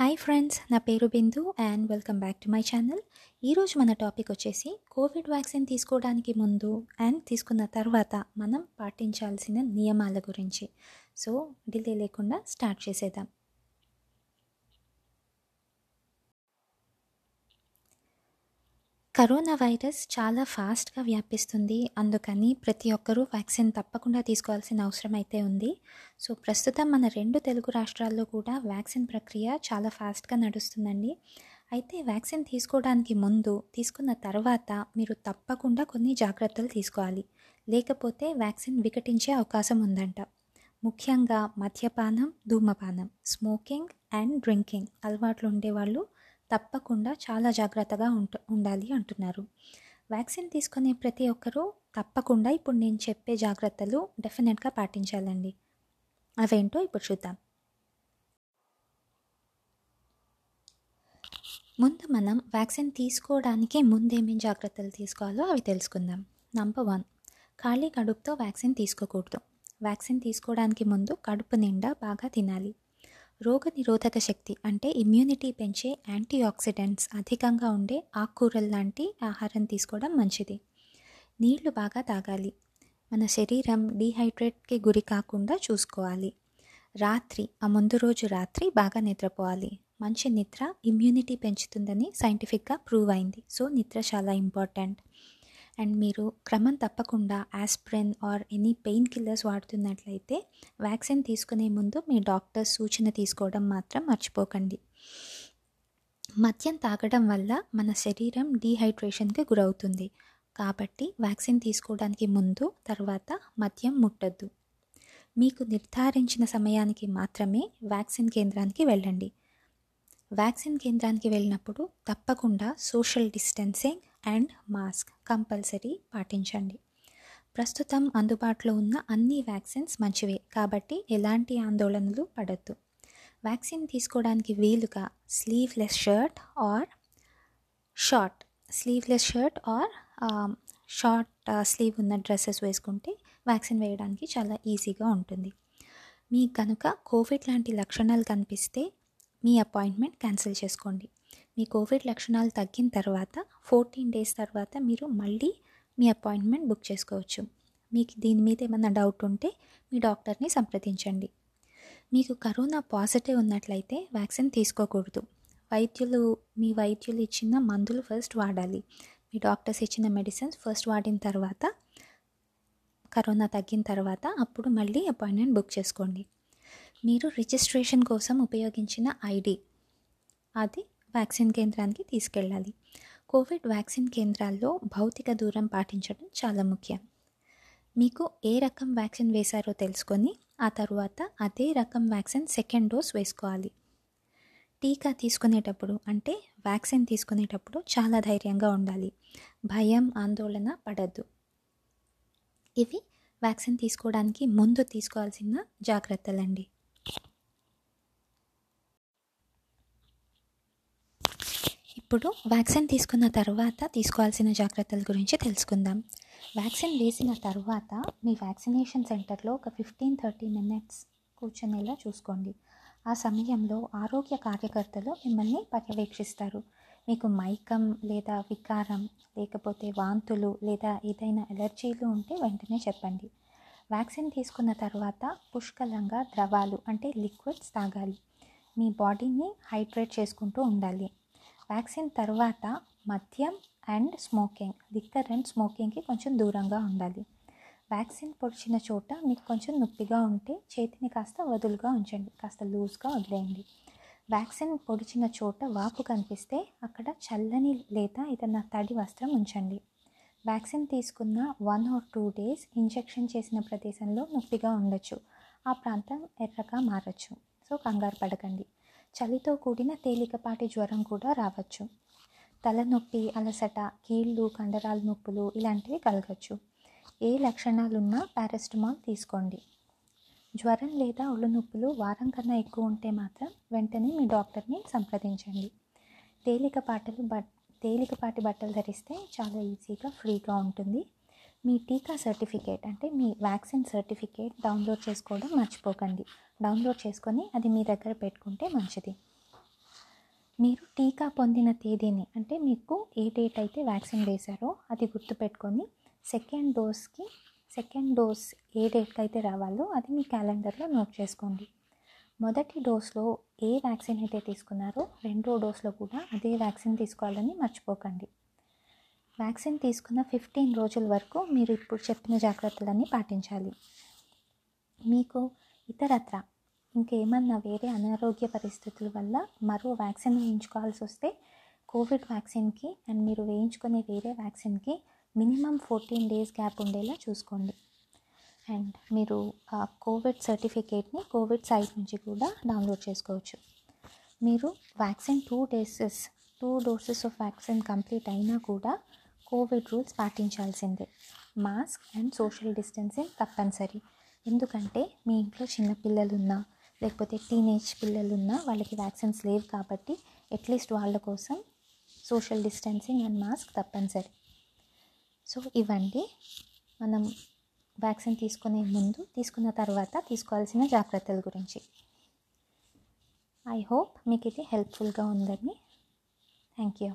Hi friends నా పేరు Bindu and welcome back to my channel ఈరోజు మన టాపిక్ వచ్చేసి కోవిడ్ వ్యాక్సిన్ తీసుకోవడానికి ముందు అండ్ తీసుకున్న తర్వాత మనం పాటించాల్సిన నియమాల గురించి. సో డిలే లేకుండా స్టార్ట్ చేసేద్దాం. కరోనా వైరస్ చాలా ఫాస్ట్గా వ్యాపిస్తుంది. అందుకని ప్రతి ఒక్కరూ వ్యాక్సిన్ తప్పకుండా తీసుకోవాల్సిన అవసరం అయితే ఉంది. సో ప్రస్తుతం మన రెండు తెలుగు రాష్ట్రాల్లో కూడా వ్యాక్సిన్ ప్రక్రియ చాలా ఫాస్ట్గా నడుస్తుందండి. అయితే వ్యాక్సిన్ తీసుకోవడానికి ముందు తీసుకున్న తర్వాత మీరు తప్పకుండా కొన్ని జాగ్రత్తలు తీసుకోవాలి. లేకపోతే వ్యాక్సిన్ వికటించే అవకాశం ఉందంట. ముఖ్యంగా మద్యపానం ధూమపానం స్మోకింగ్ అండ్ డ్రింకింగ్ అలవాట్లు ఉండేవాళ్ళు తప్పకుండా చాలా జాగ్రత్తగా ఉంట ఉండాలి అంటున్నారు. వ్యాక్సిన్ తీసుకునే ప్రతి ఒక్కరూ తప్పకుండా ఇప్పుడు నేను చెప్పే జాగ్రత్తలు డెఫినెట్గా పాటించాలండి. అవేంటో ఇప్పుడు చూద్దాం. ముందు మనం వ్యాక్సిన్ తీసుకోవడానికి ముందేమేం జాగ్రత్తలు తీసుకోవాలో అవి తెలుసుకుందాం. నంబర్ వన్ ఖాళీ కడుపుతో వ్యాక్సిన్ తీసుకోకూడదు. వ్యాక్సిన్ తీసుకోవడానికి ముందు కడుపు నిండా బాగా తినాలి. రోగ నిరోధక శక్తి అంటే ఇమ్యూనిటీ పెంచే యాంటీ ఆక్సిడెంట్స్ అధికంగా ఉండే ఆకుకూరలు లాంటి ఆహారం తీసుకోవడం మంచిది. నీళ్ళు బాగా తాగాలి. మన శరీరం డీహైడ్రేట్కి గురి కాకుండా చూసుకోవాలి. రాత్రి ఆ ముందు రోజు రాత్రి బాగా నిద్రపోవాలి. మంచి నిద్ర ఇమ్యూనిటీ పెంచుతుందని సైంటిఫిక్గా ప్రూవ్ అయింది. సో నిద్ర చాలా ఇంపార్టెంట్ అండ్ మీరు క్రమం తప్పకుండా aspirin or any pain killers వాడుతున్నట్లయితే vaccine తీసుకునే ముందు మీ డాక్టర్ సూచన తీసుకోవడం మాత్రం మర్చిపోకండి. మద్యం తాగడం వల్ల మన శరీరం డీహైడ్రేషన్కి గురవుతుంది. కాబట్టి వ్యాక్సిన్ తీసుకోవడానికి ముందు తర్వాత మద్యం ముట్టద్దు. మీకు నిర్ధారించిన సమయానికి మాత్రమే వ్యాక్సిన్ కేంద్రానికి వెళ్ళండి. వ్యాక్సిన్ కేంద్రానికి వెళ్ళినప్పుడు తప్పకుండా social distancing and mask compulsory పాటించండి. ప్రస్తుతం అందుబాటులో ఉన్న అన్ని వ్యాక్సిన్స్ మంచివే కాబట్టి ఎలాంటి ఆందోళనలు పడద్దు. వ్యాక్సిన్ తీసుకోవడానికి వీలుగా sleeveless shirt or short sleeveless shirt or short sleeve ఉన్న డ్రెస్సెస్ వేసుకుంటే వ్యాక్సిన్ వేయడానికి చాలా ఈజీగా ఉంటుంది. మీకు కనుక కోవిడ్ లాంటి లక్షణాలు కనిపిస్తే మీ అపాయింట్మెంట్ క్యాన్సిల్ చేసుకోండి. మీ కోవిడ్ లక్షణాలు తగ్గిన తర్వాత ఫోర్టీన్ డేస్ తర్వాత మీరు మళ్ళీ మీ అపాయింట్మెంట్ బుక్ చేసుకోవచ్చు. మీకు దీని మీద ఏమైనా డౌట్ ఉంటే మీ డాక్టర్ని సంప్రదించండి. మీకు కరోనా పాజిటివ్ ఉన్నట్లయితే వ్యాక్సిన్ తీసుకోకూడదు. వైద్యులు మీ వైద్యులు ఇచ్చిన మందులు ఫస్ట్ వాడాలి. మీ డాక్టర్స్ ఇచ్చిన మెడిసిన్స్ ఫస్ట్ వాడిన తర్వాత కరోనా తగ్గిన తర్వాత అప్పుడు మళ్ళీ అపాయింట్మెంట్ బుక్ చేసుకోండి. మీరు రిజిస్ట్రేషన్ కోసం ఉపయోగించిన ఐడి. అది వ్యాక్సిన్ కేంద్రానికి తీసుకెళ్ళాలి. కోవిడ్ వ్యాక్సిన్ కేంద్రాల్లో భౌతిక దూరం పాటించడం చాలా ముఖ్యం. మీకు ఏ రకం వ్యాక్సిన్ వేశారో తెలుసుకొని ఆ తర్వాత అదే రకం వ్యాక్సిన్ సెకండ్ డోస్ వేసుకోవాలి. టీకా తీసుకునేటప్పుడు అంటే వ్యాక్సిన్ తీసుకునేటప్పుడు చాలా ధైర్యంగా ఉండాలి. భయం ఆందోళన పడద్దు. ఇవి వ్యాక్సిన్ తీసుకోవడానికి ముందు తీసుకోవాల్సిన జాగ్రత్తలండి. ఇప్పుడు వ్యాక్సిన్ తీసుకున్న తర్వాత తీసుకోవాల్సిన జాగ్రత్తల గురించి తెలుసుకుందాం. వ్యాక్సిన్ వేసిన తర్వాత మీ వ్యాక్సినేషన్ సెంటర్లో ఒక ఫిఫ్టీన్ థర్టీ మినిట్స్ కూర్చునేలా చూసుకోండి. ఆ సమయంలో ఆరోగ్య కార్యకర్తలు మిమ్మల్ని పర్యవేక్షిస్తారు. మీకు మైకం లేదా వికారం లేకపోతే వాంతులు లేదా ఏదైనా ఎలర్జీలు ఉంటే వెంటనే చెప్పండి. వ్యాక్సిన్ తీసుకున్న తర్వాత పుష్కలంగా ద్రవాలు అంటే లిక్విడ్స్ తాగాలి. మీ బాడీని హైడ్రేట్ చేసుకుంటూ ఉండాలి. వ్యాక్సిన్ తర్వాత మద్యం అండ్ స్మోకింగ్ లిక్కర్ అండ్ స్మోకింగ్కి కొంచెం దూరంగా ఉండాలి. వ్యాక్సిన్ పొడిచిన చోట మీకు కొంచెం నొప్పిగా ఉంటే చేతిని కాస్త వదులుగా ఉంచండి కాస్త లూజ్గా వదిలేయండి. వ్యాక్సిన్ పొడిచిన చోట వాపు కనిపిస్తే అక్కడ చల్లని లేదా ఏదైనా తడి వస్త్రం ఉంచండి. వ్యాక్సిన్ తీసుకున్న one or two days injection చేసిన ప్రదేశంలో నొప్పిగా ఉండొచ్చు. ఆ ప్రాంతం ఎర్రగా మారచ్చు. సో కంగారు పడకండి. చలితో కూడిన తేలికపాటి జ్వరం కూడా రావచ్చు. తలనొప్పి అలసట కీళ్ళు కండరాల నొప్పులు ఇలాంటివి కలగచ్చు. ఏ లక్షణాలున్నా పారాసిటమాల్ తీసుకోండి. జ్వరం లేదా ఒళ్ళు నొప్పులు వారం కన్నా ఎక్కువ ఉంటే మాత్రం వెంటనే మీ డాక్టర్ని సంప్రదించండి. తేలికపాటలు బట్ తేలికపాటి బట్టలు ధరిస్తే చాలా ఈజీగా ఫ్రీగా ఉంటుంది. మీ టీకా సర్టిఫికేట్ అంటే మీ వ్యాక్సిన్ సర్టిఫికేట్ డౌన్లోడ్ చేసుకోవడం మర్చిపోకండి. డౌన్లోడ్ చేసుకొని అది మీ దగ్గర పెట్టుకుంటే మంచిది. మీరు టీకా పొందిన తేదీని అంటే మీకు ఏ డేట్ అయితే వ్యాక్సిన్ వేశారో అది గుర్తుపెట్టుకొని సెకండ్ డోస్కి సెకండ్ డోస్ ఏ డేట్కి అయితే రావాలో అది మీ క్యాలెండర్లో నోట్ చేసుకోండి. మొదటి డోస్లో ఏ వ్యాక్సిన్ అయితే తీసుకున్నారో రెండో డోస్లో కూడా అదే వ్యాక్సిన్ తీసుకోవాలని మర్చిపోకండి. వ్యాక్సిన్ తీసుకున్న ఫిఫ్టీన్ రోజుల వరకు మీరు ఇప్పుడు చెప్పిన జాగ్రత్తలన్నీ పాటించాలి. మీకు ఇతరత్ర ఇంకేమన్నా వేరే అనారోగ్య పరిస్థితుల వల్ల మరో వ్యాక్సిన్ వేయించుకోవాల్సి వస్తే కోవిడ్ వ్యాక్సిన్కి అండ్ మీరు వేయించుకునే వేరే వ్యాక్సిన్కి మినిమం ఫోర్టీన్ డేస్ గ్యాప్ ఉండేలా చూసుకోండి. అండ్ మీరు ఆ కోవిడ్ సర్టిఫికేట్ని కోవిడ్ సైట్ నుంచి కూడా డౌన్లోడ్ చేసుకోవచ్చు. మీరు vaccine two doses two doses of vaccine complete అయినా కూడా కోవిడ్ రూల్స్ పాటించాల్సిందే. మాస్క్ అండ్ సోషల్ డిస్టెన్సింగ్ తప్పనిసరి. ఎందుకంటే మీ ఇంట్లో చిన్న ఉన్నా లేకపోతే టీనేజ్ పిల్లలు ఉన్నా వాళ్ళకి వ్యాక్సిన్స్ లేవు కాబట్టి అట్లీస్ట్ వాళ్ళ కోసం సోషల్ డిస్టెన్సింగ్ అండ్ మాస్క్ తప్పనిసరి. సో ఇవ్వండి. మనం వ్యాక్సిన్ తీసుకునే ముందు తీసుకున్న తర్వాత తీసుకోవాల్సిన జాగ్రత్తల గురించి. ఐ హోప్ మీకు ఇది హెల్ప్ఫుల్గా ఉందని థ్యాంక్ యూ